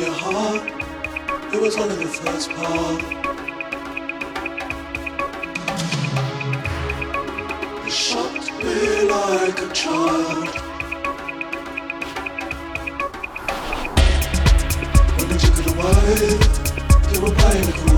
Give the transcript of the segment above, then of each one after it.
your heart. It was only the first part. You shot me like a child. When you took it away, you were playing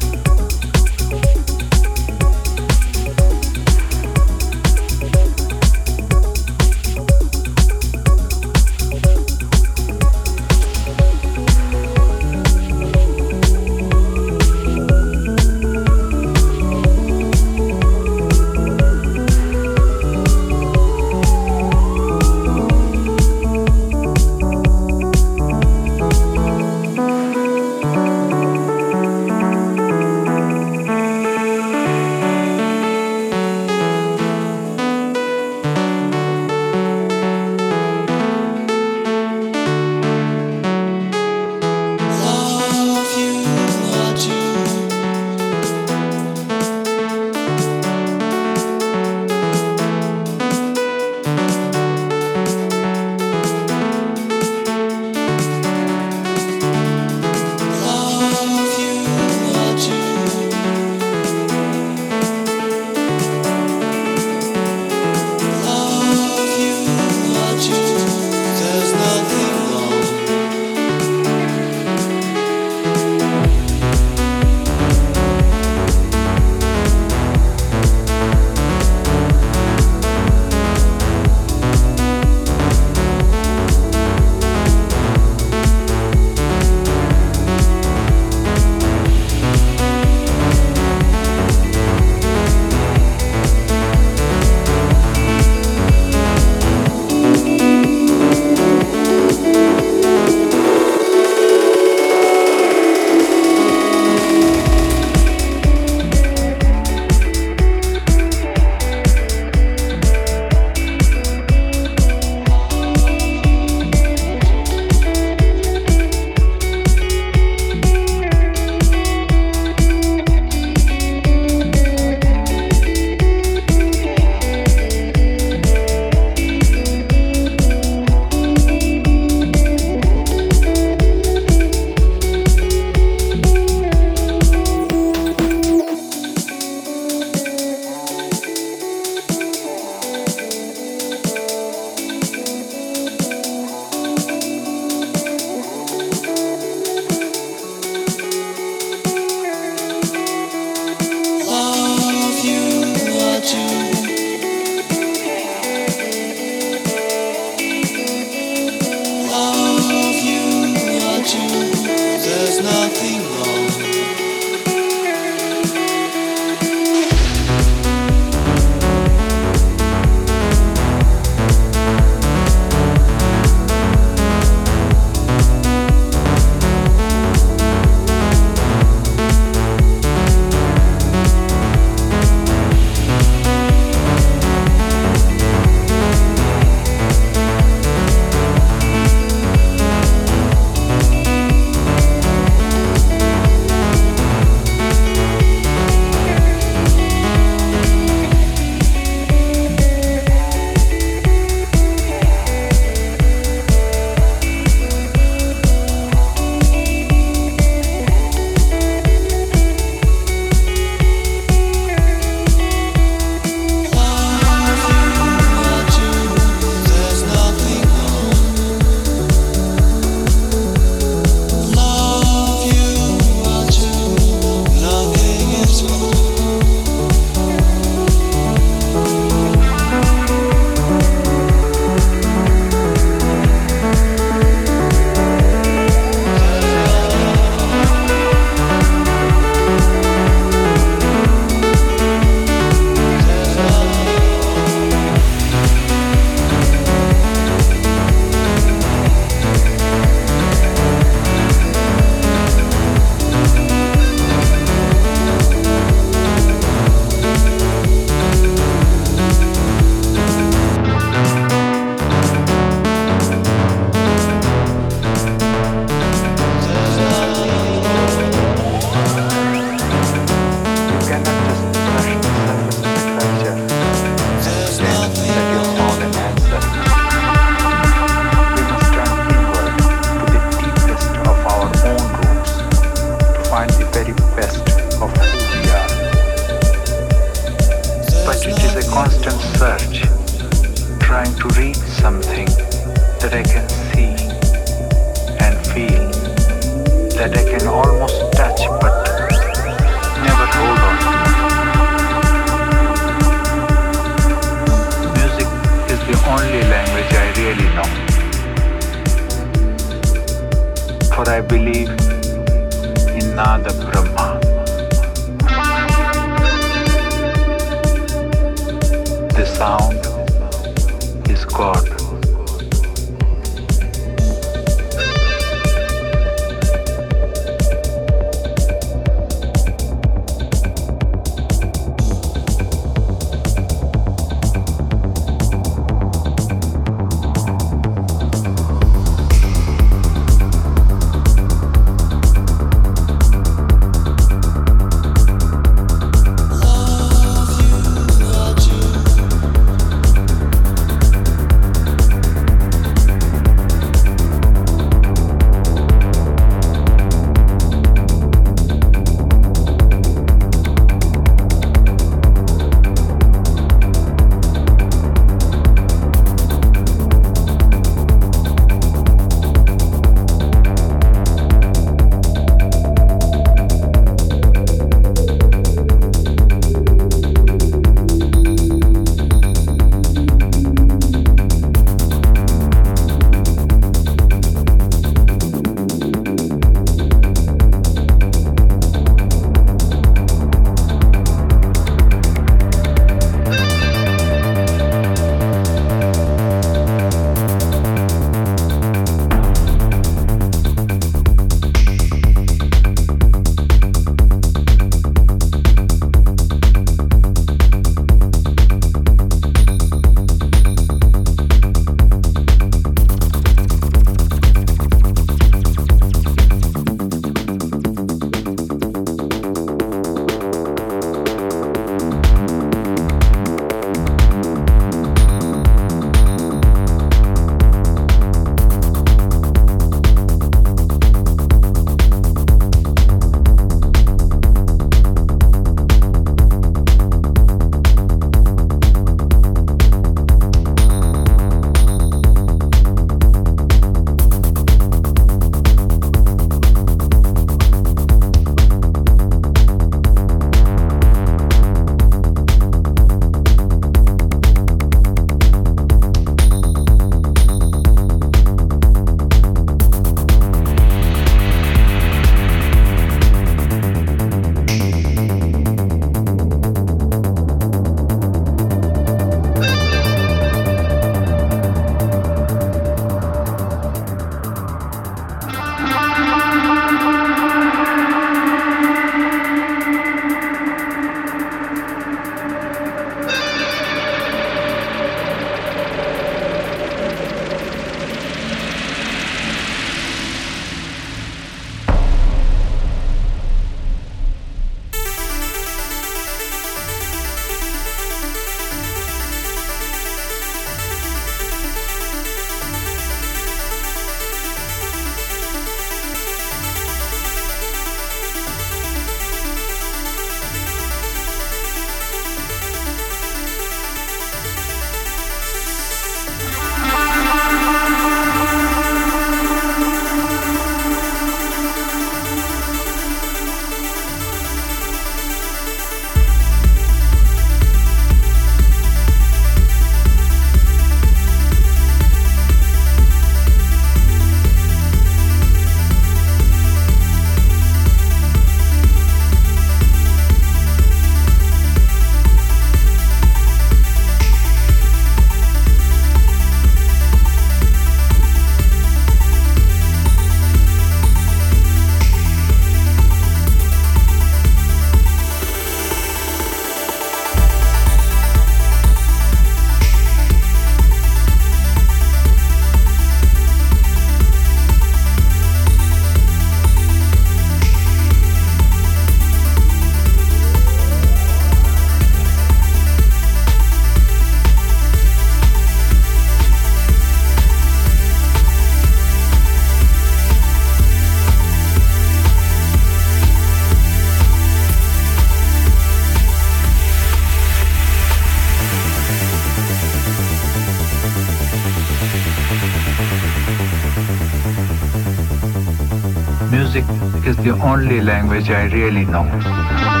only language I really know.